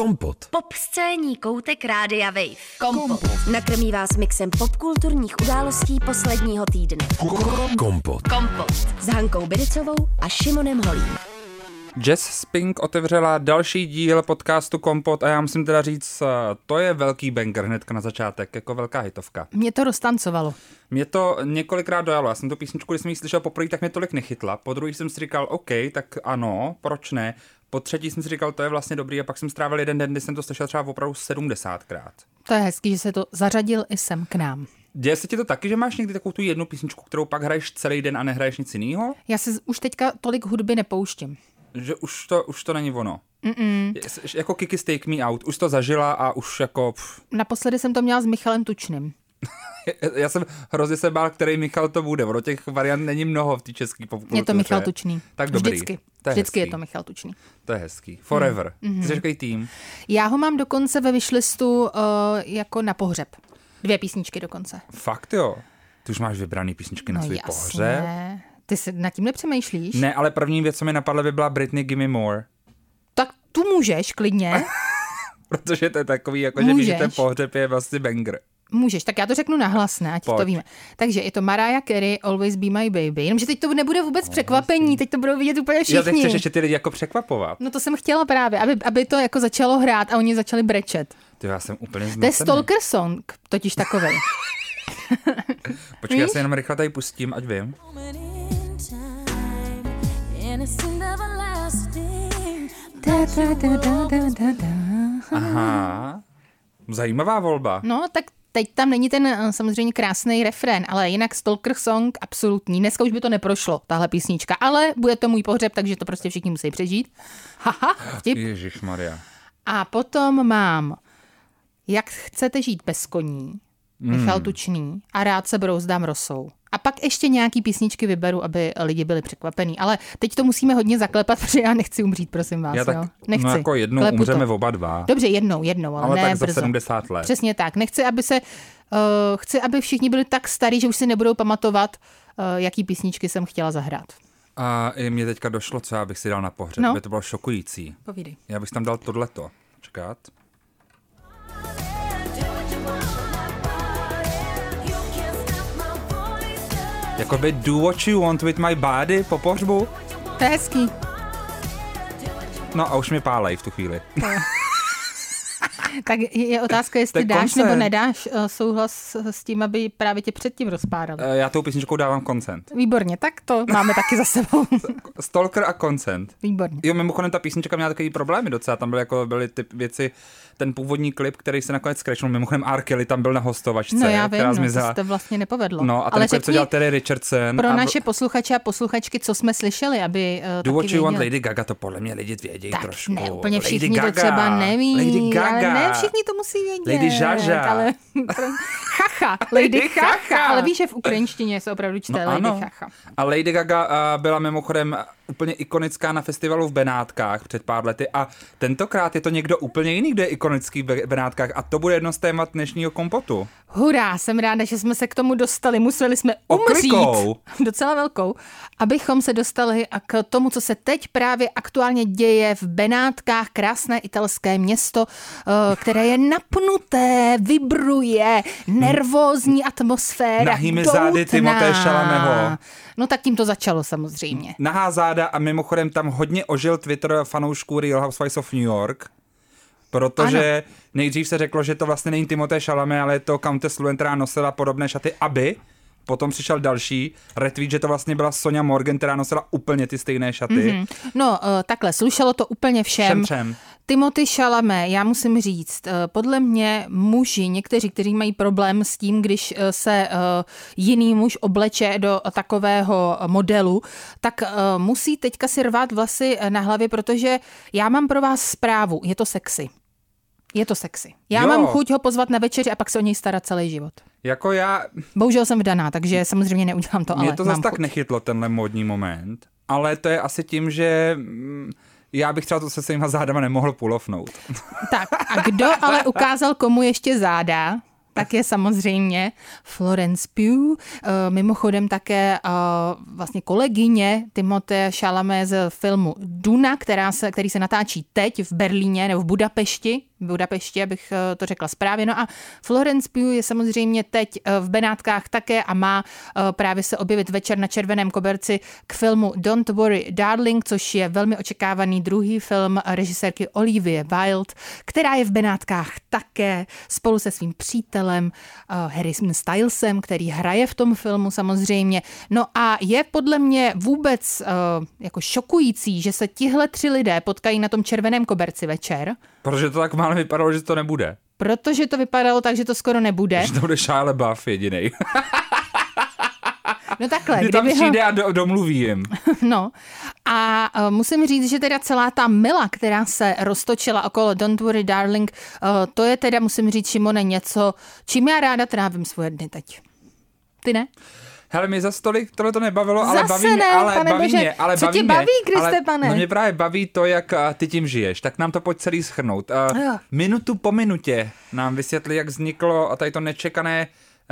Kompot. Pop scéní koutek Rádia Wave. Kompot. Nakrmí vás mixem popkulturních událostí posledního týdne. Kompot. Kompot. S Hankou Bidicovou a Šimonem Holím. Jazz Spink otevřela další díl podcastu Kompot a já musím teda říct, eh, to je velký banger hnedka na začátek, jako velká hitovka. Mě to roztancovalo. Mě to několikrát dojalo, já jsem tu písničku, když jsem ji slyšel poprvé, tak mě tolik nechytla, po druhý jsem si říkal, OK, tak ano, proč ne, po třetí jsem si říkal, to je vlastně dobrý a pak jsem strávil jeden den, kdy jsem to slyšel třeba opravdu 70krát. To je hezký, že se to zařadil i sem k nám. Děje se ti to taky, že máš někdy takovou tu jednu písničku, kterou pak hraješ celý den a nehraješ nic jiného? Já si už teďka tolik hudby nepouštím. Že už to, už to není ono. Mm-mm. Jako Kiki Take Me Out, už to zažila a už jako... Pff. Naposledy jsem to měla s Michalem Tučným. Já jsem hrozně se bál, který Michal to bude. Ono těch variant není mnoho v té české popkultuře. Je to Michal Tučný. Tak dobrý. Vždycky. To je Vždycky hezký. je to Michal Tučný. To je hezký. Forever. Mm. Ty jsi takový tým. Já ho mám dokonce ve vyšlistu uh, jako na pohřeb. Dvě písničky dokonce. Fakt jo. Ty už máš vybraný písničky na no svůj jasně. pohřeb. Ty se nad tím nepřemýšlíš? Ne, ale první věc, co mi napadla, by byla Britney Gimme More. Tak tu můžeš klidně. Protože to je takový, jako že víš, že Můžeš. ten pohřeb je vlastně banger. Můžeš, tak já to řeknu nahlas, ne, ať Pojď. to víme. Takže je to Mariah Carey, Always Be My Baby. Jenomže teď to nebude vůbec překvapení, teď to budou vidět úplně Já všichni. chceš ještě ty lidi jako překvapovat. No to jsem chtěla právě, aby, aby to jako začalo hrát a oni začali brečet. Ty já jsem úplně To je zmatený. stalker song, totiž takovej. Počkej, já Víš? se jenom rychle tady pustím, ať vím. Aha. Zajímavá volba. No, tak teď tam není ten eh, samozřejmě krásný refrén, ale jinak Stalker Song absolutní. Dneska už by to neprošlo, tahle písnička, ale bude to můj pohřeb, takže to prostě všichni musí přežít. Haha, vtip. Ježíš Maria. A potom mám Jak chcete žít bez koní, Michal Tučný a rád se brouzdám rosou. A pak ještě nějaký písničky vyberu, aby lidi byli překvapení. Ale teď to musíme hodně zaklepat, protože já nechci umřít, prosím vás. Já tak, jo? Nechci. no jako jednou Klepu umřeme to. oba dva. Dobře, jednou, jednou, ale, Ale ne tak za brzo. 70 let. Přesně tak. Nechci, aby se, uh, chci, aby všichni byli tak starí, že už si nebudou pamatovat, uh, jaký písničky jsem chtěla zahrát. A i mě teďka došlo, co já bych si dal na pohřeb. No. By to bylo šokující. Povídej. Já bych tam dal tohleto. Čekat. Jakoby do what you want with my body po pohřbu. To je hezký. No a už mi pálej v tu chvíli. Tak je otázka, jestli je dáš koncert. nebo nedáš uh, souhlas s tím, aby právě tě předtím rozpárali. Eh, Já tou písničkou dávám consent. Výborně, tak to máme taky za sebou. Stalker a consent. Výborně. Jo, mimochodem ta písnička měla takový problémy docela, tam byly, jako, byly ty věci, ten původní klip, který se nakonec scratchnul, mimochodem R. Kelly tam byl na hostovačce, No já vím, která no, to zmizela. to vlastně nepovedlo. No a ten Ale klip, co řekni dělal Terry Richardson. pro a naše posluchače a posluchačky, co jsme slyšeli, aby uh, Do taky What You Want. Lady Gaga, to podle mě lidi vědějí tak trošku. ne, úplně Lady všichni Gaga, to třeba neví, Lady Gaga. Ne všichni to musí vědět. Lady Žaža. Ale chacha, Lady chacha. Chacha. Ale víš, že v ukrajinštině se opravdu čte No Lady ano. chacha. A Lady Gaga byla mimochodem úplně ikonická na festivalu v Benátkách před pár lety a tentokrát je to někdo úplně jiný, kdo je ikonický v Be- Benátkách a to bude jedno z témat dnešního kompotu. Hurá, jsem ráda, že jsme se k tomu dostali. Museli jsme umřít. Oklikou. Docela velkou. Abychom se dostali a k tomu, co se teď právě aktuálně děje v Benátkách, krásné italské město, které je napnuté, vibruje, nervózní atmosféra. Nahými zády doutná. Timothée Chalametho. No tak tím to začalo samozřejmě. Nahá záda a mimochodem tam hodně ožil Twitter fanoušků Real Housewives of New York, protože ano. nejdřív se řeklo, že to vlastně není Timothée Chalamet, ale je to Countess Luan, která nosila podobné šaty, aby Potom přišel další retweet, že to vlastně byla Sonja Morgan, která nosila úplně ty stejné šaty. Mm-hmm. No, eh, takhle, slušelo to úplně všem. Všem třem. Timothy Chalamet, já musím říct, eh, podle mě muži, někteří, kteří mají problém s tím, když eh, se eh, jiný muž obleče do takového modelu, tak musí teďka si rvát vlasy na hlavě, protože já mám pro vás zprávu, je to sexy. Je to sexy. Já Jo. mám chuť ho pozvat na večeři a pak se o něj starat celý život. Jako já, Bohužel jsem vdaná, takže samozřejmě neudělám to, mě ale to mám zase tak chuť. nechytlo, tenhle módní moment, ale to je asi tím, že mm, já bych třeba to se svýma zádama nemohl pulofnout. Tak a kdo ale ukázal komu ještě záda, tak je samozřejmě Florence Pugh, eh, mimochodem také eh, vlastně kolegyně Timothée Chalamet z filmu Duna, která se, který se natáčí teď v Berlíně nebo v Budapešti, Budapešti, abych eh, to řekla správně. No a Florence Pugh je samozřejmě teď v Benátkách také a má právě se objevit večer na červeném koberci k filmu Don't Worry Darling, což je velmi očekávaný druhý film režisérky Olivie Wilde, která je v Benátkách také spolu se svým přítelem Harrison Stylesem, který hraje v tom filmu samozřejmě. No a je podle mě vůbec jako šokující, že se tihle tři lidé potkají na tom červeném koberci večer. Protože to tak málo vypadalo, že to nebude. Protože to vypadalo tak, že to skoro nebude. Že to bude Shia LaBeouf jedinej. No takhle. Kdy tam přijde ho... a do, domluví jim. No a uh, musím říct, že teda celá ta mila, která se roztočila okolo Don't Worry Darling, uh, to je teda, musím říct, Šimone, něco, čím já ráda trávím svoje dny teď. Ty ne? Hele, mě za stolik tohle to nebavilo, ale Zase baví mě, ne, ale pane baví bože. mě, ale Co baví tě mě, baví, Kriste, ale, pane? No mě právě baví to, jak a, ty tím žiješ, tak nám to pojď celý schrnout. Uh, minutu po minutě nám vysvětli, jak vzniklo a tady to nečekané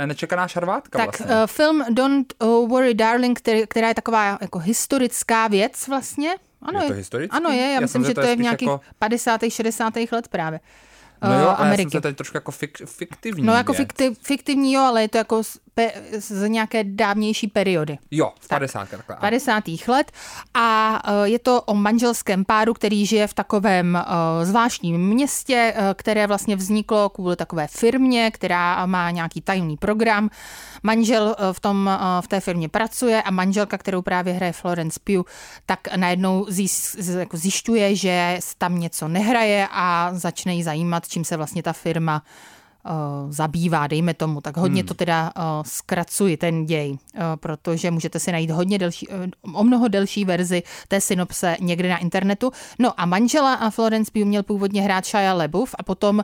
nečekaná šarvátka Tak vlastně. uh, film Don't Worry Darling, který, která je taková jako historická věc vlastně. Ano, Je to historický? Ano je, já, Já myslím, že to je v spíš nějakých jako- 50. 60. let právě. No jo, uh, ale já jsem Ameriky. se tady trošku jako fik, fiktivní No jako fiktiv, fiktivní, jo, ale je to jako pe, z nějaké dávnější periody. Jo, v 50. takhle. 50. let a eh, je to o manželském páru, který žije v takovém eh, zvláštním městě, eh, které vlastně vzniklo kvůli takové firmě, která má nějaký tajný program. Manžel v, tom, v té firmě pracuje a manželka, kterou právě hraje Florence Pugh, tak najednou jako zjišťuje, že tam něco nehraje a začne jí zajímat, čím se vlastně ta firma uh, zabývá, dejme tomu. Tak hodně hmm. to teda uh, zkracuji, ten děj, uh, protože můžete si najít hodně delší, o mnoho delší verzi té synopse někde na internetu. No a manžela a Florence Pugh měl původně hrát Shia LaBeouf a potom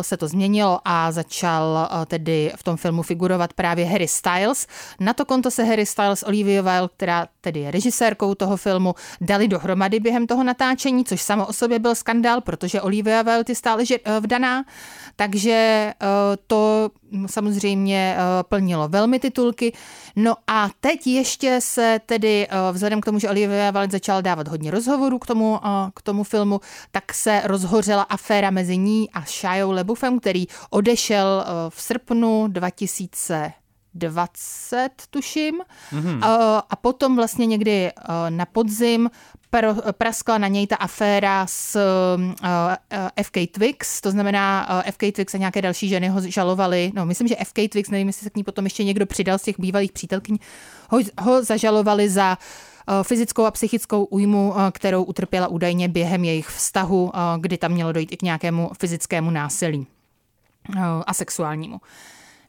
se to změnilo a začal tedy v tom filmu figurovat právě Harry Styles. Na to konto se Harry Styles, Olivia Wilde, která tedy je režisérkou toho filmu, dali dohromady během toho natáčení, což samo o sobě byl skandál, protože Olivia Wilde je stále že, uh, vdaná, takže uh, to samozřejmě uh, plnilo velmi titulky. No a teď ještě se tedy, uh, vzhledem k tomu, že Olivia Wilde začal dávat hodně rozhovorů k tomu, k tomu filmu, tak se rozhořela aféra mezi ní a Shia LaBeoufem, který odešel v srpnu 2000 20, tuším. Mm-hmm. A potom vlastně někdy na podzim praskla na něj ta aféra s uh, FK Twix, to znamená FK Twix a nějaké další ženy ho žalovali, no myslím, že FK Twix, nevím, jestli se k ní potom ještě někdo přidal z těch bývalých přítelkyň, ho, ho zažalovali za fyzickou a psychickou újmu, kterou utrpěla údajně během jejich vztahu, kdy tam mělo dojít i k nějakému fyzickému násilí a sexuálnímu.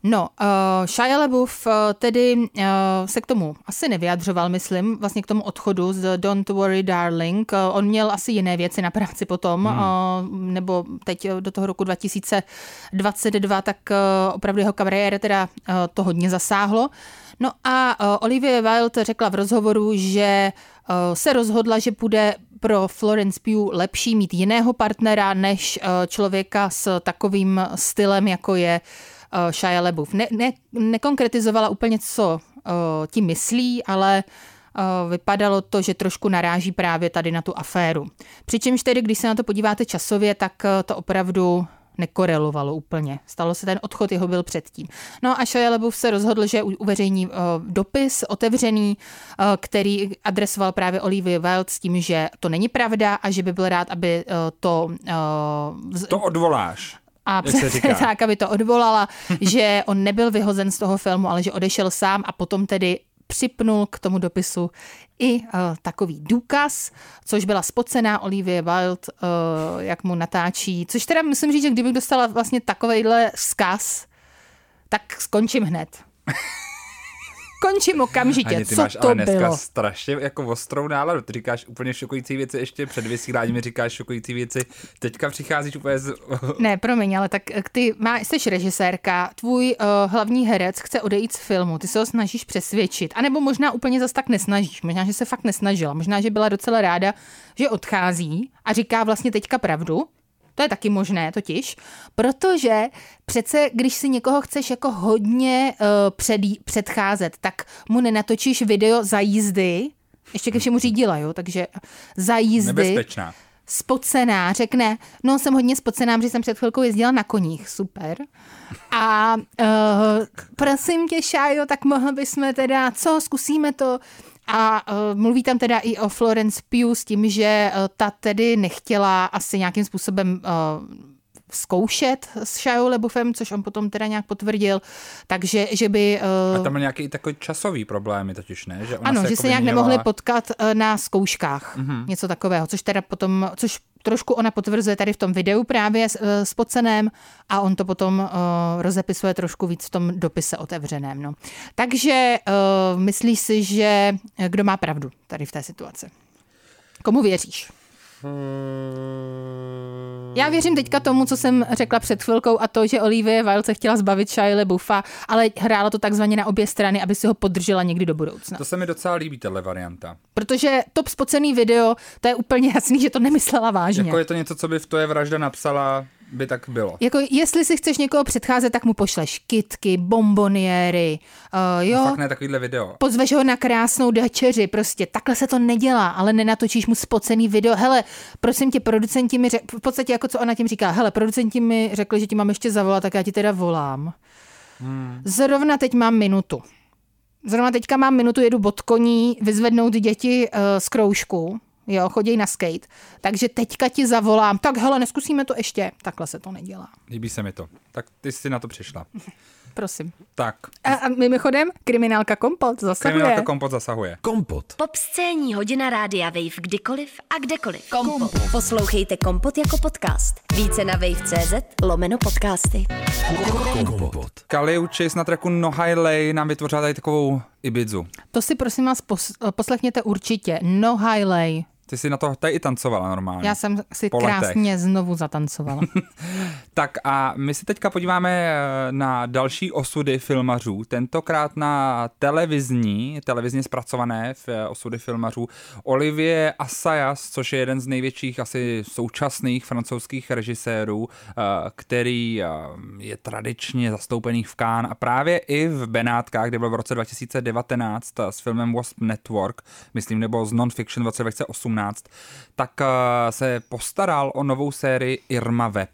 No, uh, Shia LaBeouf uh, tedy uh, se k tomu asi nevyjadřoval, myslím, vlastně k tomu odchodu z Don't Worry Darling. Uh, on měl asi jiné věci na práci potom, hmm. uh, nebo teď do toho roku 2022, tak uh, opravdu jeho kariéra teda uh, to hodně zasáhlo. No a uh, Olivia Wilde řekla v rozhovoru, že uh, se rozhodla, že bude pro Florence Pugh lepší mít jiného partnera, než uh, člověka s takovým stylem, jako je uh, Shia LaBeouf. Ne, ne, nekonkretizovala úplně, co uh, tím myslí, ale uh, vypadalo to, že trošku naráží právě tady na tu aféru. Přičemž tedy, když se na to podíváte časově, tak uh, to opravdu nekorelovalo úplně. Stalo se ten odchod, jeho byl předtím. No a Shia LaBeouf se rozhodl, že uveřejní uh, dopis otevřený, uh, který adresoval právě Olivia Wilde s tím, že to není pravda a že by byl rád, aby uh, to... Uh, to odvoláš a přesně tak, aby to odvolala, že on nebyl vyhozen z toho filmu, ale že odešel sám a potom tedy připnul k tomu dopisu i uh, takový důkaz, což byla spocená Olivia Wilde, uh, jak mu natáčí. Což teda musím říct, že kdybych dostala vlastně takovejhle vzkaz, tak skončím hned končím okamžitě. Ani ty Co máš to ale dneska bylo? strašně jako ostrou náladu. Ty říkáš úplně šokující věci ještě před vysíláním, říkáš šokující věci. Teďka přicházíš úplně z... Ne, promiň, ale tak ty má, jsi režisérka, tvůj uh, hlavní herec chce odejít z filmu, ty se ho snažíš přesvědčit, anebo možná úplně zas tak nesnažíš, možná, že se fakt nesnažila, možná, že byla docela ráda, že odchází a říká vlastně teďka pravdu, To je taky možné totiž, protože přece, když si někoho chceš jako hodně uh, předí, předcházet, tak mu nenatočíš video za jízdy, ještě ke všemu řídila, jo, takže za jízdy. Nebezpečná. Spocená, řekne, no jsem hodně spocená, že jsem před chvilkou jezdila na koních, super. A uh, prosím tě, Šájo, tak mohli bychom teda, co, zkusíme to, a uh, mluví tam teda i o Florence Pugh s tím, že uh, ta tedy nechtěla asi nějakým způsobem uh, zkoušet s Shia LaBeoufem, což on potom teda nějak potvrdil, takže že by... Uh, a tam byl nějaký takový časový problémy totiž, ne? Že ona ano, se že jako se nějak měla... nemohli potkat uh, na zkouškách, uh-huh. něco takového, což teda potom, což trošku ona potvrzuje tady v tom videu právě s, s Pocenem a on to potom uh, rozepisuje trošku víc v tom dopise otevřeném. No. Takže uh, myslíš si, že kdo má pravdu tady v té situaci? Komu věříš? Hmm. Já věřím teďka tomu, co jsem řekla před chvilkou a to, že Olivie Wilde se chtěla zbavit Shia Buffa, ale hrála to takzvaně na obě strany, aby si ho podržela někdy do budoucna. To se mi docela líbí, tahle varianta. Protože top spocený video, to je úplně jasný, že to nemyslela vážně. Jako je to něco, co by v To je vražda napsala by tak bylo. Jako jestli si chceš někoho předcházet, tak mu pošleš kitky, bomboniéry, uh, jo. No fakt ne takovýhle video. Pozveš ho na krásnou večeři, prostě takhle se to nedělá, ale nenatočíš mu spocený video. Hele, prosím tě, producenti mi řekli, v podstatě jako co ona tím říká, hele, producenti mi řekli, že ti mám ještě zavolat, tak já ti teda volám. Hmm. Zrovna teď mám minutu. Zrovna teďka mám minutu, jedu bod koní, vyzvednout děti uh, z kroužku jo, chodí na skate. Takže teďka ti zavolám, tak hele, neskusíme to ještě. Takhle se to nedělá. Líbí se mi to. Tak ty jsi na to přišla. Prosím. Tak. A, a mimochodem, kriminálka Kompot zasahuje. Kriminálka Kompot zasahuje. Kompot. Pop scéní hodina rádia Wave kdykoliv a kdekoliv. Kompot. Kompot. Poslouchejte Kompot jako podcast. Více na wave.cz lomeno podcasty. Kompot. Kali Uchis na tracku No Highway nám vytvořila tady takovou Ibizu. To si prosím vás pos- poslechněte určitě. No Highway. Ty jsi na to tady i tancovala normálně. Já jsem si po krásně letech. znovu zatancovala. tak a my se teďka podíváme eh, na další osudy filmařů, tentokrát na televizní, televizně zpracované v eh, osudy filmařů. Olivier Assayas, což je jeden z největších asi současných francouzských režisérů, eh, který je tradičně zastoupený v Cannes a právě i v Benátkách, kde byl v roce 2019 s filmem Wasp Network, myslím, nebo z Non-Fiction v roce 2018 2018, tak eh, se postaral o novou sérii Irma Web.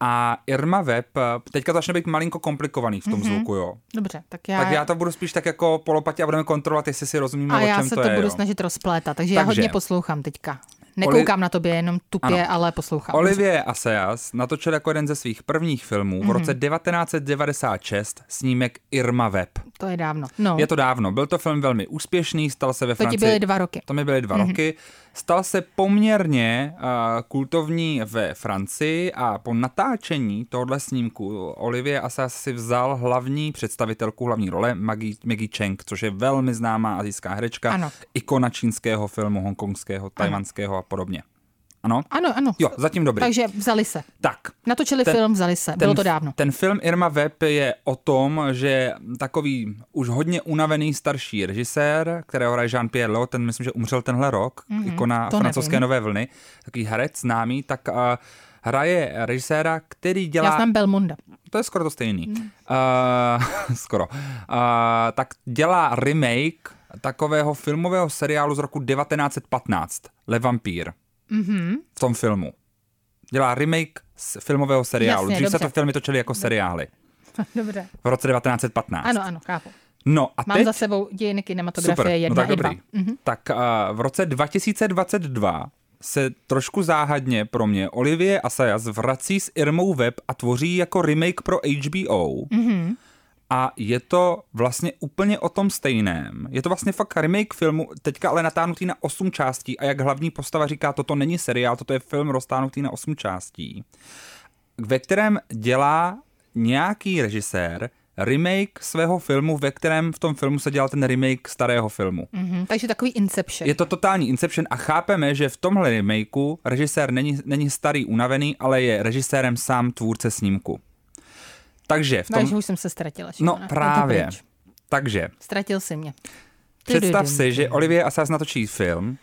A Irma Web, eh, teďka to začne být malinko komplikovaný v tom mm-hmm. zvuku, jo. Dobře, tak já... Tak já to budu spíš tak jako polopatě a budeme kontrolovat, jestli si rozumíme, a o čem já se to, to je, budu jo. snažit rozplétat, takže, takže já hodně poslouchám teďka. Nekoukám Oli... na tobě, jenom tupě, ano. ale poslouchám. Olivier Assayas natočil jako jeden ze svých prvních filmů mm-hmm. v roce 1996 snímek Irma Web. To je dávno. No. Je to dávno. Byl to film velmi úspěšný, stal se ve Francii. To ti byly dva roky. To mi byly dva mm-hmm. roky. Stal se poměrně uh, kultovní ve Francii a po natáčení tohohle snímku Olivier Assayas si vzal hlavní představitelku, hlavní role Maggie, Maggie Cheng, což je velmi známá azijská herečka, ano. ikona čínského filmu, hongkongského, tajvanského a podobně. Ano? Ano, ano. Jo, zatím dobrý. Takže vzali se. Tak. Natočili ten, film, vzali se. Bylo ten, to dávno. Ten film Irma Web je o tom, že takový už hodně unavený starší režisér, kterého hraje Jean-Pierre Lo, ten myslím, že umřel tenhle rok, mm-hmm, ikona francouzské nevím. nové vlny, takový herec známý, tak uh, hraje režiséra, který dělá... Já znám Belmonda. To je skoro to stejný. Mm. Uh, skoro. Uh, tak dělá remake takového filmového seriálu z roku 1915, Le Vampire mm-hmm. v tom filmu. Dělá remake z filmového seriálu. Jasně, Dřív dobře. se to filmy točily jako seriály. Dobře. V roce 1915. Ano, ano, chápu. No a Mám teď... za sebou dějiny kinematografie Super, jedna no tak i dobrý. dva. Mm-hmm. Tak uh, v roce 2022 se trošku záhadně pro mě Olivier Assayas vrací s Irmou Web a tvoří jako remake pro HBO. Mm-hmm a je to vlastně úplně o tom stejném. Je to vlastně fakt remake filmu, teďka ale natáhnutý na 8 částí a jak hlavní postava říká, toto není seriál, toto je film roztáhnutý na 8 částí, ve kterém dělá nějaký režisér remake svého filmu, ve kterém v tom filmu se dělal ten remake starého filmu. Mm-hmm, takže takový Inception. Je to totální Inception a chápeme, že v tomhle remakeu režisér není, není starý unavený, ale je režisérem sám tvůrce snímku. Takže v tom... No, už jsem se ztratila. No právě. Takže. Ztratil si mě. Představ si, že Olivier Assayas natočí film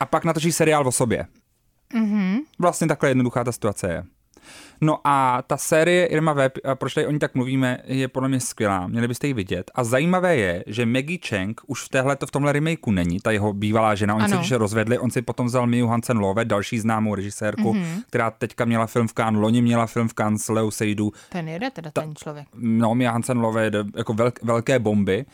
a pak natočí seriál o sobě. Mm-hmm. Vlastně takhle jednoduchá ta situace je. No a ta série Irma Web, a proč tady o ní tak mluvíme, je podle mě skvělá. Měli byste ji vidět. A zajímavé je, že Maggie Cheng už v, téhle, v tomhle remakeu není, ta jeho bývalá žena. Oni se když rozvedli, on si potom vzal Miu Hansen Love, další známou režisérku, mm-hmm. která teďka měla film v Cannes, loni měla film v Cannes s Leo Seydu. Ten jede teda ta, ten člověk. No, Mia Hansen Love je jako velk, velké bomby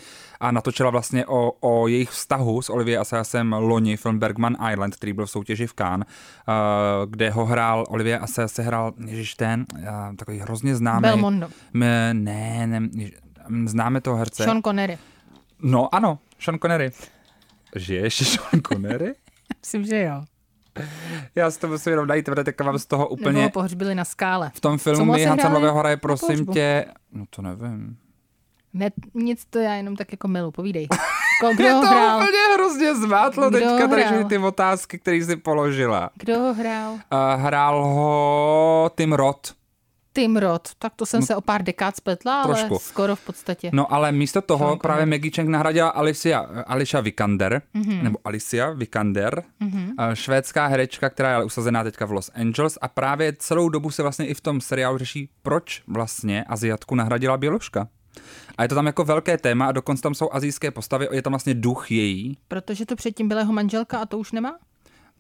a natočila vlastně o, o jejich vztahu s Olivier Assayasem loni film Bergman Island, který byl v soutěži v Cannes, uh, kde ho hrál, Olivier Assayas se hrál, ježiš ten, uh, takový hrozně známý. Belmondo. Ne, ne, ne, známe toho herce. Sean Connery. No ano, Sean Connery. Žiješ Sean Connery? Myslím, že jo. Já si to musím jenom najít, protože teďka mám z toho úplně... Nebo pohřbili na skále. V tom filmu mi Hansen Lového hraje, prosím tě... No to nevím. Ne, nic to já jenom tak jako milu, povídej. Ko, kdo ho hrál? to úplně hrozně zmátlo kdo teďka tady ty otázky, které jsi položila. Kdo ho hrál? Uh, hrál ho Tim Roth. Tim Roth, tak to jsem se o pár dekád spletla, Trošku. ale skoro v podstatě. No ale místo toho Sean právě Maggie Cheng nahradila Alicia, Alicia Vikander, mm-hmm. nebo Alicia Vikander, mm-hmm. švédská herečka, která je ale usazená teďka v Los Angeles a právě celou dobu se vlastně i v tom seriálu řeší, proč vlastně Aziatku nahradila Běložka. A je to tam jako velké téma a dokonce tam jsou azijské postavy, je tam vlastně duch její. Protože to předtím byla jeho manželka a to už nemá?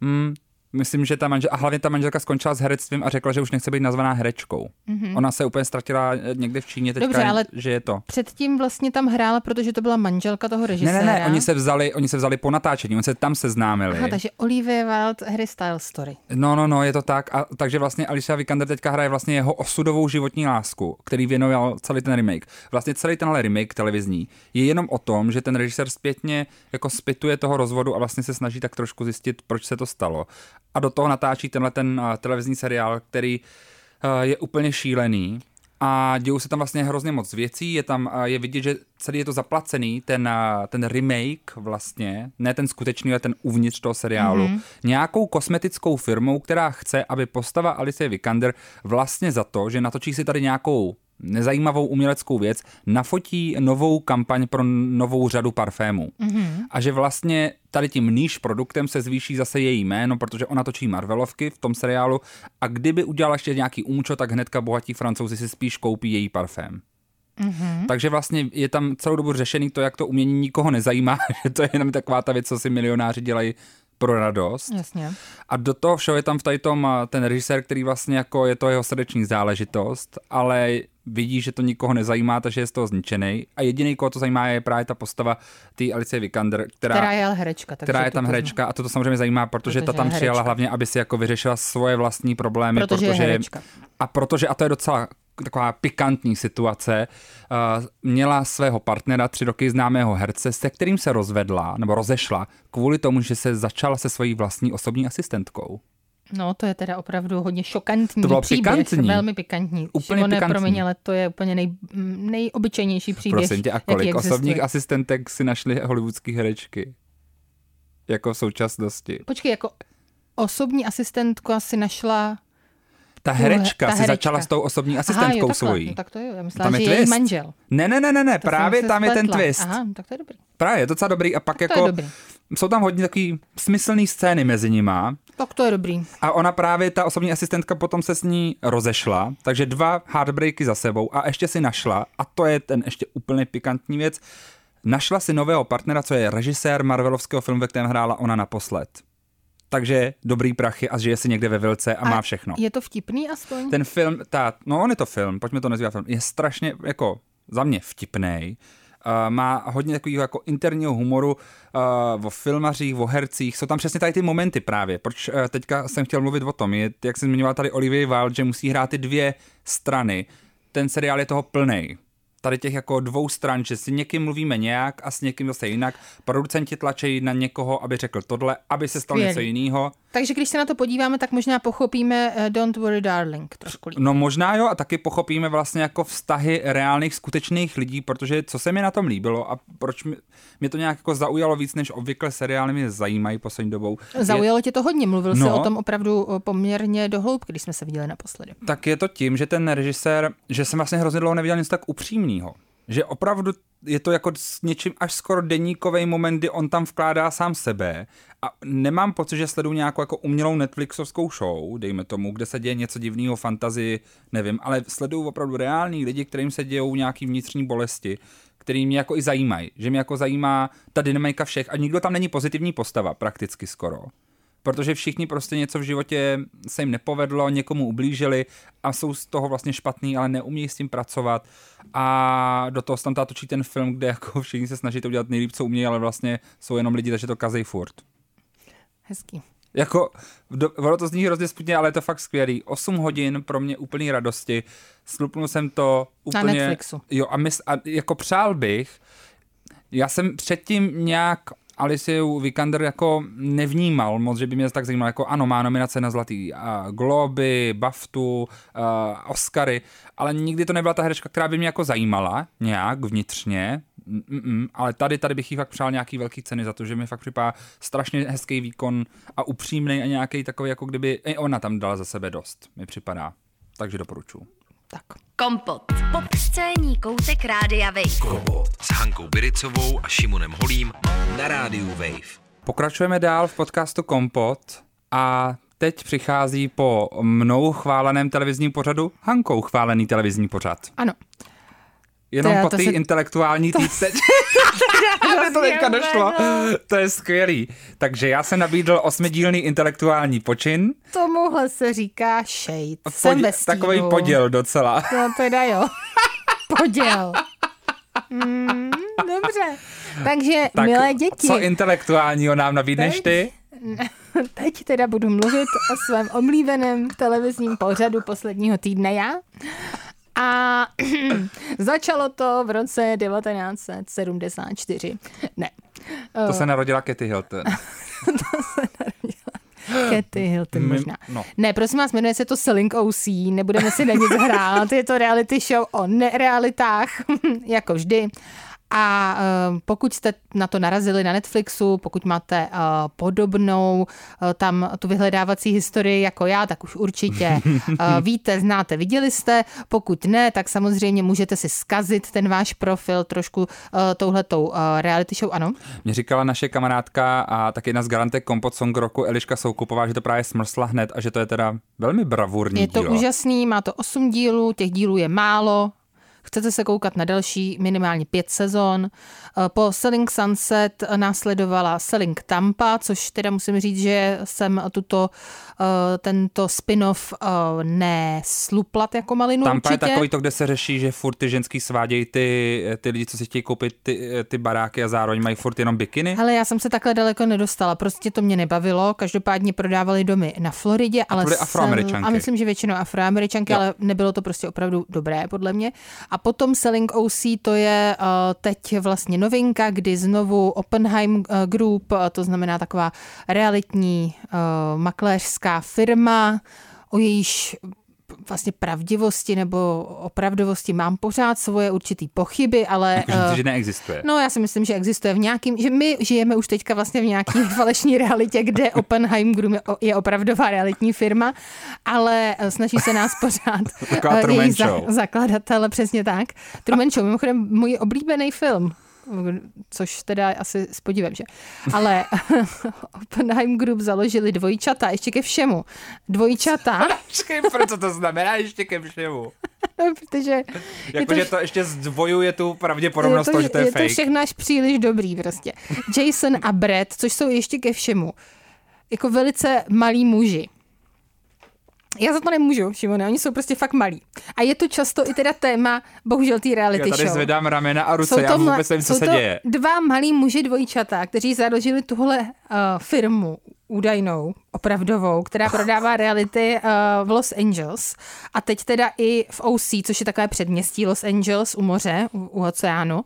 Mm, myslím, že ta manželka, a hlavně ta manželka skončila s herectvím a řekla, že už nechce být nazvaná herečkou. Mm-hmm. Ona se úplně ztratila někde v Číně teďka, Dobře, ale že je to. Předtím vlastně tam hrála, protože to byla manželka toho režiséra. Ne, ne, ne, oni se vzali, oni se vzali po natáčení, oni se tam seznámili. Aha, takže Olivia Wilde, Harry Styles story. No, no, no, je to tak. A, takže vlastně Alicia Vikander teďka hraje vlastně jeho osudovou životní lásku, který věnoval celý ten remake. Vlastně celý tenhle remake televizní je jenom o tom, že ten režisér zpětně jako spituje toho rozvodu a vlastně se snaží tak trošku zjistit, proč se to stalo. A do toho natáčí tenhle ten uh, televizní seriál, který uh, je úplně šílený. A dějou se tam vlastně hrozně moc věcí, je tam, je vidět, že celý je to zaplacený, ten, ten remake vlastně, ne ten skutečný, ale ten uvnitř toho seriálu, mm-hmm. nějakou kosmetickou firmou, která chce, aby postava Alice Vikander vlastně za to, že natočí si tady nějakou nezajímavou uměleckou věc, nafotí novou kampaň pro novou řadu parfémů. Mm-hmm. A že vlastně tady tím níž produktem se zvýší zase její jméno, protože ona točí Marvelovky v tom seriálu a kdyby udělala ještě nějaký umčo, tak hnedka bohatí francouzi si spíš koupí její parfém. Mm-hmm. Takže vlastně je tam celou dobu řešený to, jak to umění nikoho nezajímá, že to je jenom taková ta věc, co si milionáři dělají pro radost. Jasně. A do toho všeho je tam v tady tom ten režisér, který vlastně jako je to jeho srdeční záležitost, ale vidí, že to nikoho nezajímá, takže je z toho zničený. A jediný, koho to zajímá, je právě ta postava té Alice Vikander, která, která je herečka. Která je tam herečka a to to samozřejmě zajímá, protože, protože ta tam přijala hlavně, aby si jako vyřešila svoje vlastní problémy. Protože, protože je herečka. A protože, a to je docela taková pikantní situace. Uh, měla svého partnera, tři roky známého herce, se kterým se rozvedla nebo rozešla kvůli tomu, že se začala se svojí vlastní osobní asistentkou. No, to je teda opravdu hodně šokantní to bylo příběh, pikantní. velmi pikantní. Úplně Šimone, pikantní. Promiň, ale to je úplně nej, nejobyčejnější příběh, Prosím tě, a kolik osobních asistentek si našly hollywoodské herečky? Jako v současnosti. Počkej, jako osobní asistentku asi našla ta herečka ta si herečka. začala s tou osobní asistentkou Aha, svojí. No, tak to jo, já myslela, tam že je její manžel. Ne, ne, ne, ne, ne. právě tam spletla. je ten twist. Aha, tak to je dobrý. Právě, je docela dobrý a pak tak jako jsou tam hodně takový smyslný scény mezi nima. Tak to je dobrý. A ona právě, ta osobní asistentka potom se s ní rozešla, takže dva heartbreaky za sebou a ještě si našla, a to je ten ještě úplně pikantní věc, našla si nového partnera, co je režisér Marvelovského filmu, ve kterém hrála ona naposled takže dobrý prachy a žije si někde ve Vilce a, a má všechno. Je to vtipný aspoň? Ten film, ta, no on je to film, pojďme to nazývat film, je strašně jako za mě vtipný. Uh, má hodně takového jako interního humoru uh, o filmařích, o hercích. Jsou tam přesně tady ty momenty právě. Proč uh, teďka jsem chtěl mluvit o tom, je, jak jsem zmiňoval tady Olivia Wilde, že musí hrát ty dvě strany. Ten seriál je toho plný tady těch jako dvou stran, že si někým mluvíme nějak a s někým zase jinak. Producenti tlačí na někoho, aby řekl tohle, aby se stalo něco jiného. Takže když se na to podíváme, tak možná pochopíme uh, Don't Worry Darling trošku líp. No možná jo a taky pochopíme vlastně jako vztahy reálných skutečných lidí, protože co se mi na tom líbilo a proč mi, mě to nějak jako zaujalo víc, než obvykle seriály mě zajímají poslední dobou. Zaujalo je... tě to hodně, mluvil no, jsi o tom opravdu poměrně dohloubky, když jsme se viděli naposledy. Tak je to tím, že ten režisér, že jsem vlastně hrozně dlouho neviděl nic tak upřímného Že opravdu je to jako s něčím až skoro deníkový moment, kdy on tam vkládá sám sebe a nemám pocit, že sleduju nějakou jako umělou Netflixovskou show, dejme tomu, kde se děje něco divného, fantazii, nevím, ale sleduju opravdu reální lidi, kterým se dějou nějaký vnitřní bolesti, který mě jako i zajímají, že mě jako zajímá ta dynamika všech a nikdo tam není pozitivní postava prakticky skoro protože všichni prostě něco v životě se jim nepovedlo, někomu ublížili a jsou z toho vlastně špatný, ale neumí s tím pracovat a do toho se tam točí ten film, kde jako všichni se snaží to udělat nejlíp, co umějí, ale vlastně jsou jenom lidi, takže to kazej furt. Hezký. Jako, do, ono to zní hrozně sputně, ale je to fakt skvělý. 8 hodin pro mě úplný radosti. Slupnul jsem to úplně... Na Netflixu. Jo, a, mys, a jako přál bych, já jsem předtím nějak Alicia Vikander jako nevnímal moc, že by mě tak zajímalo, jako ano, má nominace na Zlatý uh, Globy, Baftu, uh, Oscary, ale nikdy to nebyla ta herečka, která by mě jako zajímala nějak vnitřně, Mm-mm, ale tady, tady bych jí fakt přál nějaký velký ceny za to, že mi fakt připadá strašně hezký výkon a upřímný a nějaký takový, jako kdyby i ona tam dala za sebe dost, mi připadá. Takže doporučuji. Tak. Kompot. Popscénní koutek Rádia Wave. Kompot s Hankou Biricovou a Šimonem Holím na rádiu Wave. Pokračujeme dál v podcastu Kompot a teď přichází po mnou chváleném televizním pořadu Hankou chválený televizní pořad. Ano. Jenom To po to té se- intelektuální týdce. to teďka došlo. To je skvělý. Takže já jsem nabídl osmidílný intelektuální počin. Tomuhle se říká shade. Jsem ve stínu. takový poděl docela. No teda jo. Poděl. Mm, dobře. Takže, Tak milé děti, co intelektuálního nám nabídneš ty? teď teda budu mluvit o svém oblíbeném televizním pořadu posledního týdne já. A začalo to v roce 1974. Ne. To se narodila Katy Hilton. Katy Hilton My- možná. no. Ne, prosím vás, jmenuje se to Selling OC, nebudeme si na nic hrát, je to reality show o nerealitách, jako vždy. A uh, pokud jste na to narazili na Netflixu, pokud máte uh, podobnou uh, tam tu vyhledávací historii jako já, tak už určitě víte, znáte, viděli jste. Pokud ne, tak samozřejmě můžete si skazit ten váš profil trošku uh, touhletou uh, reality show, ano. Mě říkala naše kamarádka a tak jedna z garantek Kompot Song roku Eliška Soukupová, že to právě smrsla hned a že to je teda velmi bravurní Je to dílo. úžasný, má to 8 dílů, těch dílů je málo. Chcete se koukat na další minimálně pět sezon. Eh, Po Selling Sunset následovala Selling Tampa, což teda musím říct, že jsem tuto, eh, tento spin-off eh, nesluplat jako malinu Tam je určitě. takový to, kde se řeší, že furt ty ženský svádějí ty, ty lidi, co si chtějí koupit ty, ty baráky a zároveň mají furt jenom bikiny. Hele, já jsem se takhle daleko nedostala, prostě to mě nebavilo. Každopádně prodávali domy na Floridě, ale byly jsem-. A myslím, že většinou afroameričanky, Jo. ale nebylo to prostě opravdu dobré, podle mě. A potom Selling OC, to je uh, teď vlastně novinka, kdy znovu Oppenheim uh, Group, uh, to znamená taková realitní makléřská firma, o jejíž vlastně pravdivosti nebo opravdovosti mám pořád svoje určitý pochyby, ale... Jakože eh, uh, že neexistuje. No, já si myslím, že existuje v nějakým, že my žijeme už teďka vlastně v nějaké falešní realitě, kde Oppenheim Group je- opravdová realitní firma, ale eh, snaží se nás pořád Taková eh, Truman její Show. zakladatel, přesně tak. Truman Show, mimochodem můj oblíbený film což teda asi s podívem, že? Ale Oppenheim Group založili dvojčata, ještě ke všemu. Dvojčata, Počkej, pro co to znamená ještě ke všemu? protože je Jakože to ještě zdvojuje tu pravděpodobnost toho, že to je, je fake. to všechno až příliš dobrý prostě. Jason a Brett, což jsou ještě ke všemu. Jako velice malí muži. Já za to nemůžu, Šimone, oni jsou prostě fakt malí. A je to často i teda téma, bohužel, té reality Já tady show. zvedám ramena a ruce, Jsou já to, vůbec nevím, co jsou se to děje. dva malí muži dvojčata, kteří založili tuhle uh, firmu údajnou, opravdovou, která prodává reality uh, v Los Angeles a teď teda i v OC, což je takové předměstí Los Angeles u moře, u, u oceánu.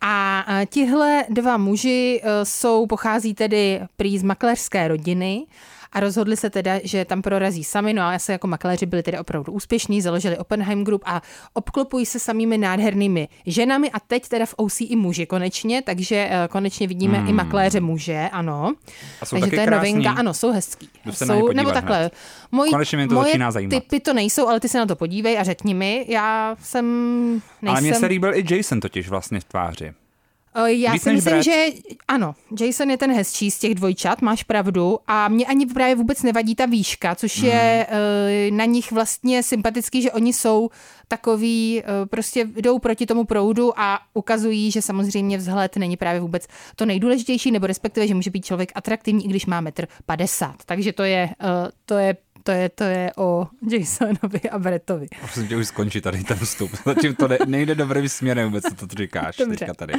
A uh, tihle dva muži uh, jsou, pochází tedy prý z makléřské rodiny a rozhodli se teda, že tam prorazí sami, no a se jako makléři byli teda opravdu úspěšní, založili Oppenheim Group a obklopují se samými nádhernými ženami a teď teda v OC i muži konečně, takže uh, konečně vidíme hmm. i makléře muže, ano. A jsou takže to je krásný. novinka, ano, jsou hezký. Jsou, nebo takhle, moji, Konečně mě to moje začíná zajímat. typy to nejsou, ale ty se na to podívej a řekni mi, já jsem, nejsem... Ale mně se líbil i Jason totiž vlastně v tváři. Eh, Já Víc si myslím, Brad. že ano, Jason je ten hezčí z těch dvojčat, máš pravdu. A mě ani právě vůbec nevadí ta výška, což je Hmm. eh, na nich vlastně sympatický, že oni jsou takový, eh, prostě jdou proti tomu proudu a ukazují, že samozřejmě vzhled není právě vůbec to nejdůležitější, nebo respektive, že může být člověk atraktivní, i když má metr 50. Takže to je, to je to je, to je o Jasonovi a Bretovi. Prosím tě už skončit tady ten vstup. Zatím to ne, nejde dobrým směrem vůbec, co to říkáš Dobře. teďka tady.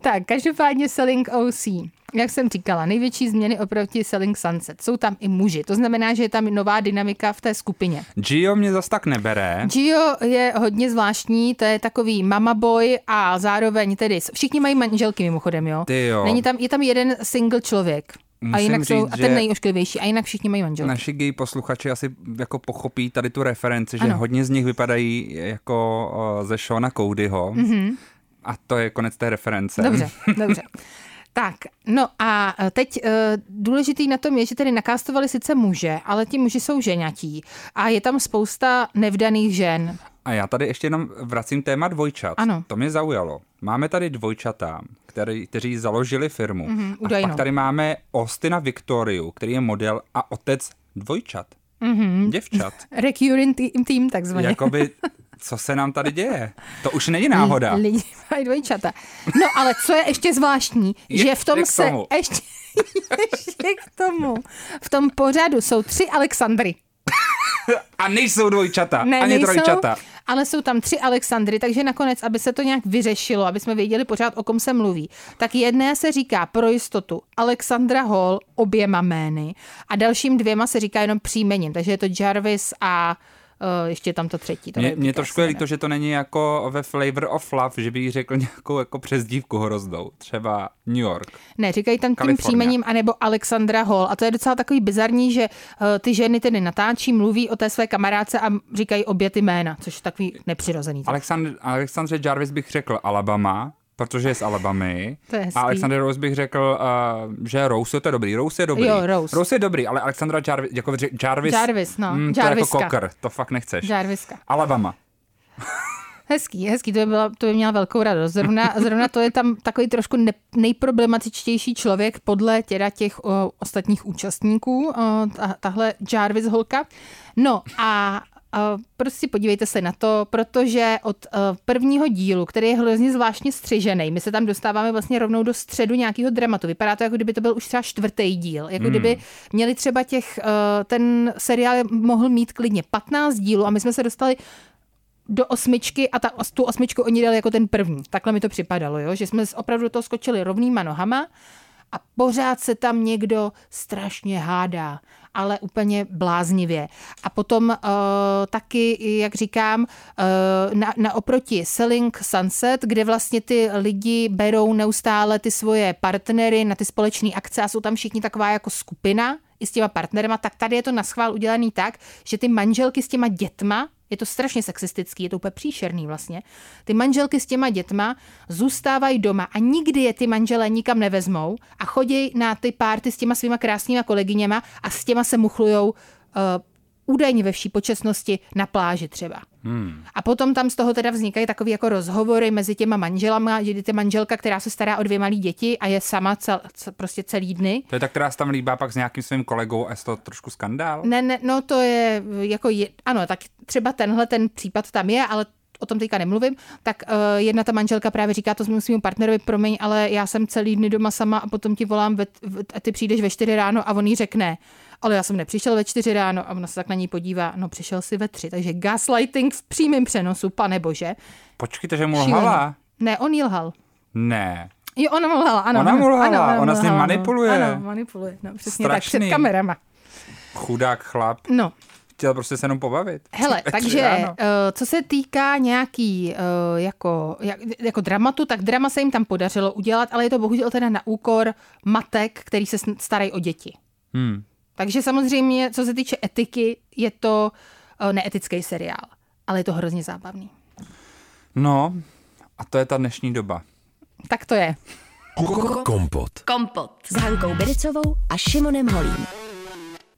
Tak, každopádně Selling OC. Jak jsem říkala, největší změny oproti Selling Sunset. Jsou tam i muži, to znamená, že je tam nová dynamika v té skupině. Gio mě zas tak nebere. Gio je hodně zvláštní, to je takový mama boy a zároveň tedy, všichni mají manželky mimochodem, jo? Ty jo. Není tam, je tam jeden single člověk. A Musím jinak jsou, říct, a ten nejošklivější, a jinak všichni mají manželky. Naši gay posluchači asi jako pochopí tady tu referenci, že Ano. hodně z nich vypadají jako ze Shona Codyho. Mm-hmm. A to je konec té reference. Dobře, dobře. Tak, no a teď uh, důležitý na tom je, že tedy nakástovali sice muže, ale ti muži jsou ženatí a je tam spousta nevdaných žen. A já tady ještě jenom vracím téma dvojčat. Ano. To mě zaujalo. Máme tady dvojčata, který, kteří založili firmu. Mm-hmm, a pak tady máme Austina Victoriu, který je model a otec dvojčat. Mm-hmm. Děvčat. Recurring team, takzvaně. Jakoby, co se nám tady děje? To už není náhoda. Lidi mají dvojčata. No ale co je ještě zvláštní, Je- že v tom se ještě, ještě k tomu, v tom pořadu jsou tři Alexandry. A nejsou dvojčata, Ne, ani nejsou, trojčata. ale jsou tam tři Alexandry, takže nakonec, aby se to nějak vyřešilo, aby jsme věděli pořád, o kom se mluví, tak jedné se říká pro jistotu Alexandra Hall oběma jmény a dalším dvěma se říká jenom příjmením, takže je to Jarvis a ještě je tam to třetí. To Mě, mě trošku je líto, že to není jako ve Flavor of Love, že by jí řekl nějakou jako přezdívku hroznou. Třeba New York. Ne, říkají tam tím Kalifornia. příjmením anebo Alexandra Hall. A to je docela takový bizarní, že uh, ty ženy tedy natáčí, mluví o té své kamarádce a říkají obě ty jména, což je takový nepřirozený. Alexandr, Alexandře Jarvis bych řekl Alabama, protože je z Alabamy. To je hezký. a Alexander Rose bych řekl, uh, že Rose to je dobrý. Rose je dobrý. Jo, Rose. Rose je dobrý, ale Alexandra Jarvis, jako Jarvis, Jarvis, no, mm, to je jako kokr, to fakt nechceš. Jarviska. Alabama. Hezký, hezký, to by, byla, to by měla velkou radost. Zrovna, zrovna to je tam takový trošku ne, nejproblematičtější člověk podle těda těch o, ostatních účastníků, o, ta, tahle Jarvis holka. No a prostě podívejte se na to, protože od uh, prvního dílu, který je hrozně zvláštně střižený, my se tam dostáváme vlastně rovnou do středu nějakého dramatu. Vypadá to, jako kdyby to byl už třeba čtvrtý díl. Jako Hmm. kdyby měli třeba těch, uh, ten seriál mohl mít klidně 15 dílů a my jsme se dostali do osmičky a ta, tu osmičku oni dali jako ten první. Takhle mi to připadalo, jo? že jsme opravdu do toho skočili rovnýma nohama a pořád se tam někdo strašně hádá, ale úplně bláznivě. A potom uh, taky, jak říkám, uh, na, na oproti Selling Sunset, kde vlastně ty lidi berou neustále ty svoje partnery na ty společné akce a jsou tam všichni taková jako skupina i s těma partnerama, tak tady je to na schvál udělaný tak, že ty manželky s těma dětma je to strašně sexistický, je to úplně příšerný vlastně. Ty manželky s těma dětma zůstávají doma a nikdy je ty manželé nikam nevezmou a chodí na ty párty s těma svýma krásnýma kolegyněma a s těma se muchlujou uh, údajně ve vší počasnosti na pláži třeba. Hmm. A potom tam z toho teda vznikají takové jako rozhovory mezi těma manželama, že ty manželka, která se stará o dvě malé děti a je sama cel, cel, prostě celý dny, To je ta, která se tam líbá pak s nějakým svým kolegou a je to trošku skandál? Ne, ne, no to je jako, je, ano, tak třeba tenhle ten případ tam je, ale o tom teďka nemluvím, tak uh, jedna ta manželka právě říká to svým partnerovi, promiň, ale já jsem celý dny doma sama a potom ti volám ve, v, a ty přijdeš ve čtyři ráno a on jí řekne, ale já jsem nepřišel ve čtyři ráno a ona se tak na ní podívá, no přišel si ve tři, takže gaslighting v přímém přenosu, pane bože. Počkejte, že mu lhala? Ne, on jí lhal. Ne. Jo, ona mu lhala, ano. Ona mu lhala, ano, ona, ona s ním lhala, manipuluje. Ano, manipuluje, no přesně tak, Strašný. před kamerama. Chudák chlap. No, Chtěl prostě se jenom pobavit. Hele, takže ráno. uh, co se týká nějaký uh, jako, jak, jako dramatu, tak drama se jim tam podařilo udělat, ale je to bohužel teda na úkor matek, který se starají o děti. Hmm. Takže samozřejmě, co se týče etiky, je to uh, neetický seriál, ale je to hrozně zábavný. No, a to je ta dnešní doba. Tak to je. Kompot. Kompot. S Hankou Bericovou a Šimonem Holím.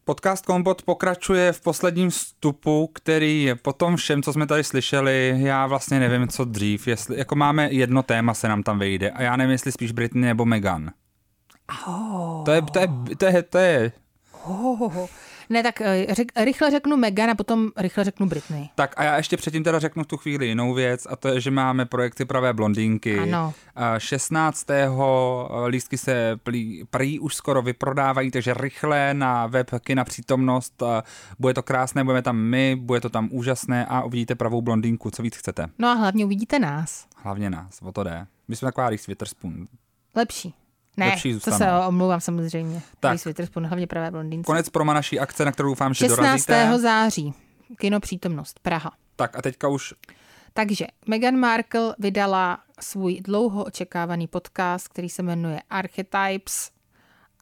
Podcast Kompot pokračuje v posledním vstupu, který po tom všem, co jsme tady slyšeli, já vlastně nevím, co dřív, jestli, jako máme jedno téma se nám tam vejde a já nevím, jestli spíš Britney nebo Megan. Oh. To je, to je, to je, to je, Oh, ne, tak eh, řek, rychle řeknu Megan a potom rychle řeknu Britney. Tak a já ještě předtím teda řeknu v tu chvíli jinou věc a to je, že máme projekty Pravé blondýnky. Ano. A 16. lístky se plí, prý už skoro vyprodávají, takže rychle na web Kina přítomnost. a Bude to krásné, budeme tam my, bude to tam úžasné a uvidíte pravou blondýnku, co víc chcete. No a hlavně uvidíte nás. Hlavně nás, o to jde. My jsme taková Reese Witherspoon. Lepší. Ne, Lepší to se omlouvám samozřejmě. Tak. Reese Witherspoon, hlavně pravé blondýnce. Konec proma naší akce, na kterou doufám, že 16. dorazíte. září. Kino přítomnost, Praha. Tak a teďka už Takže Meghan Markle vydala svůj dlouho očekávaný podcast, který se jmenuje Archetypes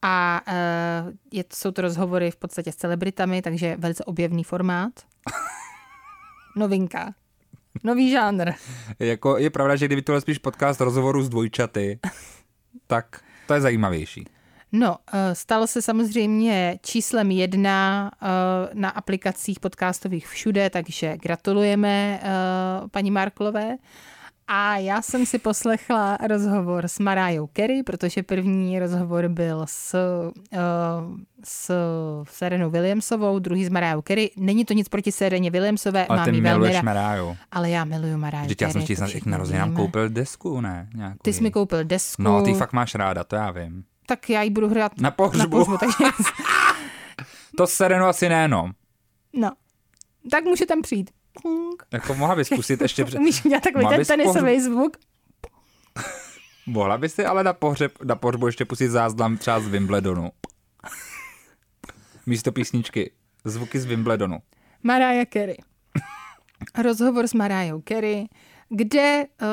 a uh, je, jsou to rozhovory v podstatě s celebritami, takže velice objevný formát. Novinka. Nový žánr. jako je pravda, že kdyby tohle spíš podcast rozhovoru s dvojčaty, tak to je zajímavější. No, eh, stalo se samozřejmě číslem jedna eh, na aplikacích podcastových všude, takže gratulujeme eh, paní Marklové. A já jsem si poslechla rozhovor s Mariah Carey, protože první rozhovor byl s, s Serenou Williamsovou, druhý s Mariah Carey. Není to nic proti Sereně Williamsové, Ale mám ty velmi miluješ. Mariah. Ale já miluju Mariah Vždyť já jsem ti snad k narozeninám koupil desku, ne? Nějakou Ty jsi mi koupil desku, No, ty fakt máš ráda, to já vím. tak já ji budu hrát Na pohřbu. Na pohřbu takže To Serenu asi ne, no. No, tak může tam přijít. Jako mohla bys zkusit ještě před... Umíš udělat takový ten tenisový zvuk? Mohla bys si ale na pohřeb, na pohřbu ještě pustit záznam třeba z Wimbledonu. Místo písničky. Zvuky z Wimbledonu. Mariah Carey. Rozhovor s Mariah Carey, kde uh,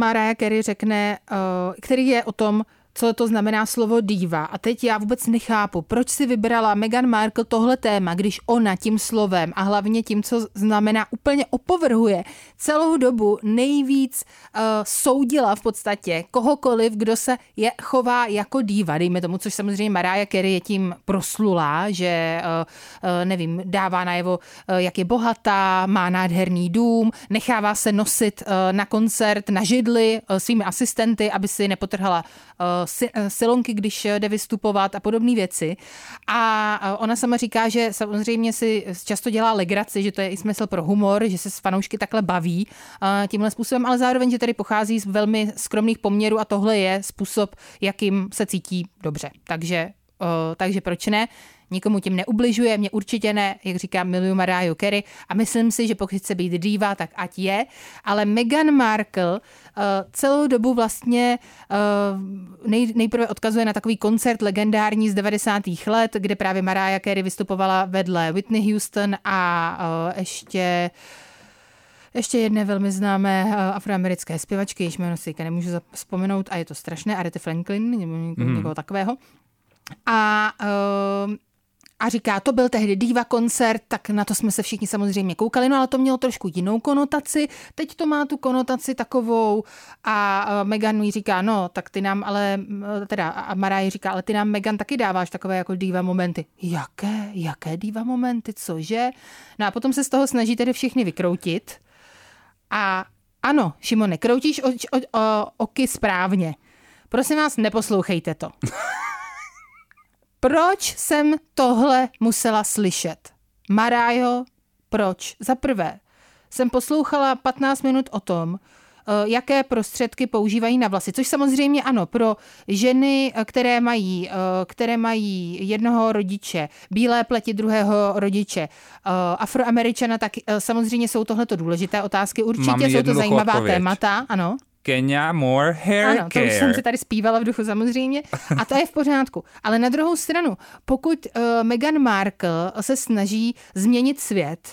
Mariah Carey řekne, uh, který je o tom, co to znamená slovo diva. A teď já vůbec nechápu, proč si vybrala Meghan Markle tohle téma, když ona tím slovem a hlavně tím, co znamená, úplně opovrhuje celou dobu nejvíc uh, soudila v podstatě kohokoliv, kdo se je, chová jako diva, dejme tomu, což samozřejmě Mariah Carey je tím proslulá, že uh, uh, nevím, dává najevo, uh, jak je bohatá, má nádherný dům, nechává se nosit uh, na koncert na židli uh, svými asistenty, aby si nepotrhala uh, uh, silonky, když uh, jde vystupovat a podobné věci. A uh, ona sama říká, že samozřejmě si často dělá legraci, že to je i smysl pro humor, že se s fanoušky takhle baví tímhle způsobem, ale zároveň, že tady pochází z velmi skromných poměrů a tohle je způsob, jakým se cítí dobře. Takže, takže proč ne? Nikomu tím neubližuje, mě určitě ne, jak říkám, miluju Mariah Carey a myslím si, že pokud chce být diva, tak ať je, ale Meghan Markle uh, celou dobu vlastně uh, nej, nejprve odkazuje na takový koncert legendární z 90. let, kde právě Mariah Carey vystupovala vedle Whitney Houston a uh, ještě ještě jedné velmi známé afroamerické zpěvačky, jež jméno si nemůžu vzpomenout a je to strašné, Aretha Franklin nebo někoho, mm. někoho takového. A uh, a říká, to byl tehdy diva koncert, tak na to jsme se všichni samozřejmě koukali, no ale to mělo trošku jinou konotaci, teď to má tu konotaci takovou a Megan mi říká, no tak ty nám ale, teda a Mariah říká, ale ty nám Megan taky dáváš takové jako diva momenty. Jaké, jaké diva momenty, cože? No a potom se z toho snaží tedy všichni vykroutit a ano, Šimone, kroutíš o, o, o, oky správně. Prosím vás, neposlouchejte to. Proč jsem tohle musela slyšet? Marájo, proč? Za prvé, jsem poslouchala 15 minut o tom, eh, jaké prostředky používají na vlasy. Což samozřejmě ano, pro ženy, eh, které mají, eh, které mají jednoho rodiče, bílé pleti druhého rodiče, afroameričana, tak samozřejmě jsou tohleto důležité otázky. Určitě Mám jsou to zajímavá odpověď. témata, ano. Kenya more hair Ano, to care. už jsem si tady zpívala v duchu samozřejmě a to je v pořádku. Ale na druhou stranu, pokud uh, Meghan Markle se snaží změnit svět,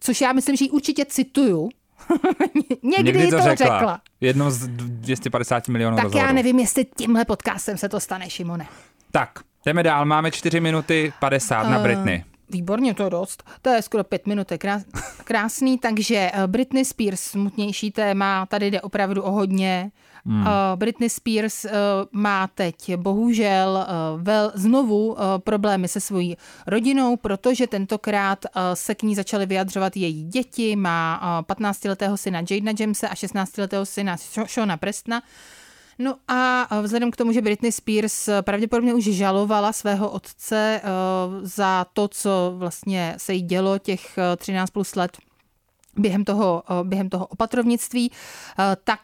což já myslím, že ji určitě cituju, někdy, Někdy to, to řekla. řekla, Jedno z 250 milionů tak rozhovorů. já nevím, jestli tímhle podcastem se to stane, Šimone. Tak, Jdeme dál, máme 4 minuty 50 na Eh, Britney. Výborně, to je dost. To je skoro pět minut, je krás, krásný. Takže eh, Britney Spears, smutnější téma, tady jde opravdu o hodně. Hmm. Britney Spears eh, má teď bohužel eh, vel, znovu eh, problémy se svojí rodinou, protože tentokrát eh, se k ní začaly vyjadřovat její děti. Má eh, 15-letého syna Jadena Jamese a 16-letého syna Sho- Shona Prestona. No a vzhledem k tomu, že Britney Spears pravděpodobně už žalovala svého otce eh, za to, co vlastně se jí dělo těch eh, 13 plus let během toho, eh, během toho opatrovnictví, eh, tak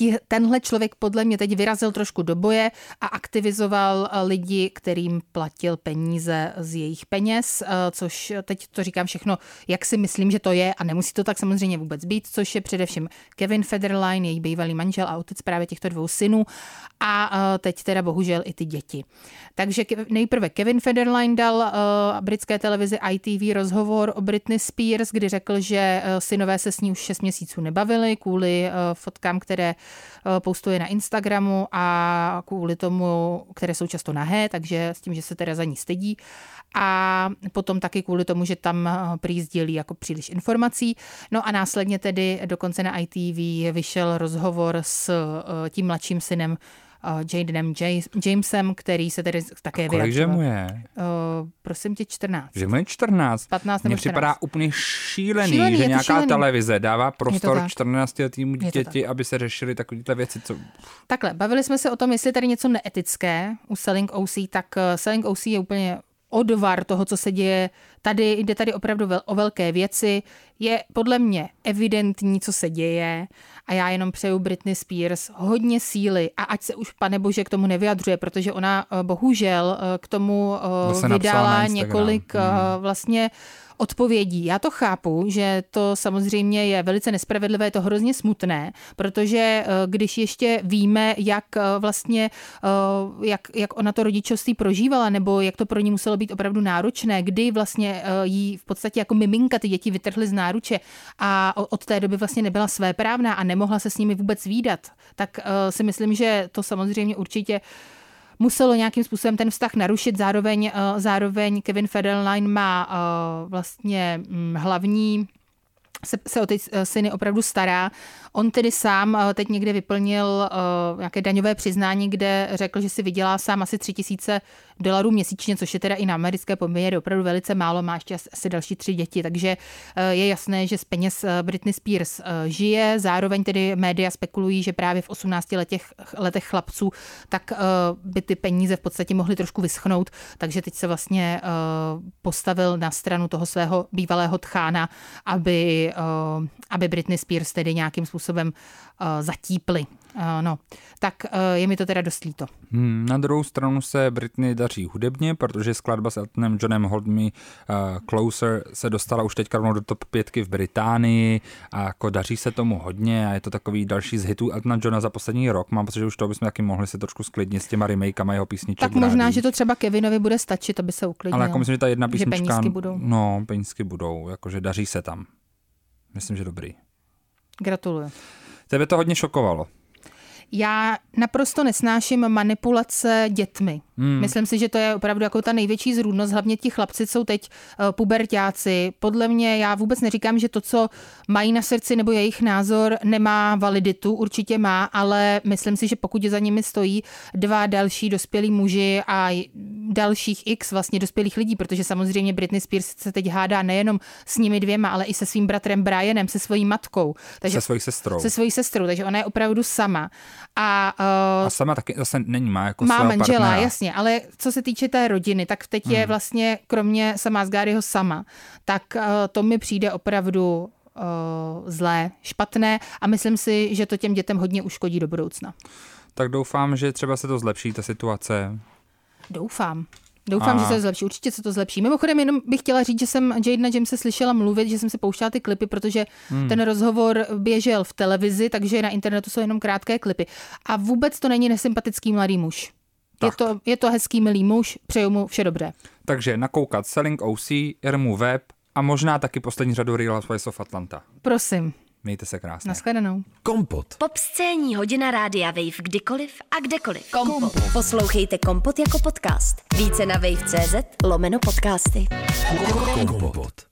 eh, ti, tenhle člověk podle mě teď vyrazil trošku do boje a aktivizoval eh, lidi, kterým platil peníze z jejich peněz, eh, což teď to říkám všechno, jak si myslím, že to je a nemusí to tak samozřejmě vůbec být, což je především Kevin Federline, její bývalý manžel a otec právě těchto dvou synů a eh, teď teda bohužel i ty děti. Takže nejprve Kevin Federline dal eh, britské televizi ITV rozhovor o Britney Spears, kdy řekl, že eh, synové se s ní už 6 měsíců nebavili kvůli eh, fotkám, které eh, postuje na Instagramu a kvůli tomu, které jsou často nahé, takže s tím, že se teda za ní stydí. A potom taky kvůli tomu, že tam eh, prý sdělí jako příliš informací. No a následně tedy dokonce na ITV vyšel rozhovor s eh, tím mladším synem eh, Jadenem Jas- Jamesem, který se tedy také Kolik že vyjadřoval. mu je? Uh, prosím tě, 14. Že mu je 14. 15 nebo Mně připadá 14. úplně šílený, Šílený, že nějaká šílený. televize dává prostor tak. 14 letýmu dítěti, aby se řešily takovéhle věci, co... Takhle, bavili jsme se o tom, jestli je tady něco neetické u Selling OC, tak eh, Selling OC je úplně odvar toho, co se děje. Tady jde tady opravdu vel, o velké věci. Je podle mě evidentní, co se děje a já jenom přeju Britney Spears hodně síly a ať se už, pane bože, k tomu nevyjadřuje, protože ona eh, bohužel eh, k tomu eh, napsala na vydala několik eh, Mhm. vlastně odpovědí. Já to chápu, že to samozřejmě je velice nespravedlivé, je to hrozně smutné, protože eh, když ještě víme, jak eh, vlastně, eh, jak, jak ona to rodičovství prožívala, nebo jak to pro ní muselo být opravdu náročné, kdy vlastně eh, jí v podstatě jako miminka ty děti vytrhly z náruče a od té doby vlastně nebyla svéprávná a nemohla se s nimi vůbec výdat, tak eh, si myslím, že to samozřejmě určitě muselo nějakým způsobem ten vztah narušit. Zároveň, eh, zároveň Kevin Federline má eh, vlastně mm, hlavní se, se o ty eh, syny opravdu stará. On tedy sám eh, teď někde vyplnil uh, nějaké daňové přiznání, kde řekl, že si vydělá sám asi tři tisíce dolarů měsíčně, což je teda i na americké poměry opravdu velice málo, má ještě as- asi další tři děti, takže eh, je jasné, že z peněz Britney Spears eh, žije, zároveň tedy média spekulují, že právě v 18 letech, letech chlapců, tak eh, by ty peníze v podstatě mohly trošku vyschnout, takže teď se vlastně eh, postavil na stranu toho svého bývalého tchána, aby, eh, aby Britney Spears tedy nějakým způsobem eh, zatípli. Eh, No, tak je mi to teda dost líto. Hmm, na druhou stranu se Britney daří hudebně, protože skladba s Eltonem Johnem Hold Me uh, Closer se dostala už teďka rovnou do top pětky v Británii a jako daří se tomu hodně a je to takový další z hitů Eltona Johna za poslední rok. Mám pocit, že už to bychom taky mohli se trošku sklidnit s těma remakama jeho písniček. Tak možná, rádiích. že to třeba Kevinovi bude stačit, aby se uklidnil. Ale jako myslím, že ta jedna Že písnička... penízky budou. No, penízky budou, jakože daří se tam. Myslím, že dobrý. Gratuluju. Tebe to hodně šokovalo. Já naprosto nesnáším manipulace dětmi. Hmm. Myslím si, že to je opravdu jako ta největší zrůdnost. Hlavně ti chlapci jsou teď uh, pubertáci. Podle mě já vůbec neříkám, že to, co mají na srdci nebo jejich názor, nemá validitu. Určitě má, ale myslím si, že pokud za nimi stojí dva další dospělí muži a dalších x vlastně dospělých lidí, protože samozřejmě Britney Spears se teď hádá nejenom s nimi dvěma, ale i se svým bratrem Brianem, se svojí matkou. Takže Se svojí sestrou. se svojí sestrou, takže ona je opravdu sama. A, uh, A sama taky zase není, má jako má manžela, partnera. jasně, ale co se týče té rodiny, tak teď hmm. je vlastně kromě sama z Garyho sama, tak uh, to mi přijde opravdu uh, zlé, špatné a myslím si, že to těm dětem hodně uškodí do budoucna. Tak doufám, že třeba se to zlepší, ta situace. Doufám. Doufám, A- že se to zlepší. Určitě se to zlepší. Mimochodem, jenom bych chtěla říct, že jsem Jadena Jamese slyšela mluvit, že jsem si pouštěla ty klipy, protože hmm. ten rozhovor běžel v televizi, takže na internetu jsou jenom krátké klipy. A vůbec to není nesympatický mladý muž. Tak. Je, to, je to hezký milý muž, přeju mu vše dobré. Takže nakoukat Selling OC, Irmu Web a možná taky poslední řadu Real Housewives of Atlanta. Prosím. Mějte se krásně. Naschledanou. Kompot. Pop scéní hodina rádia Wave kdykoliv a kdekoliv. Kompot. Kompot. Poslouchejte Kompot jako podcast. Více na wave.cz lomeno podcasty. Kompot.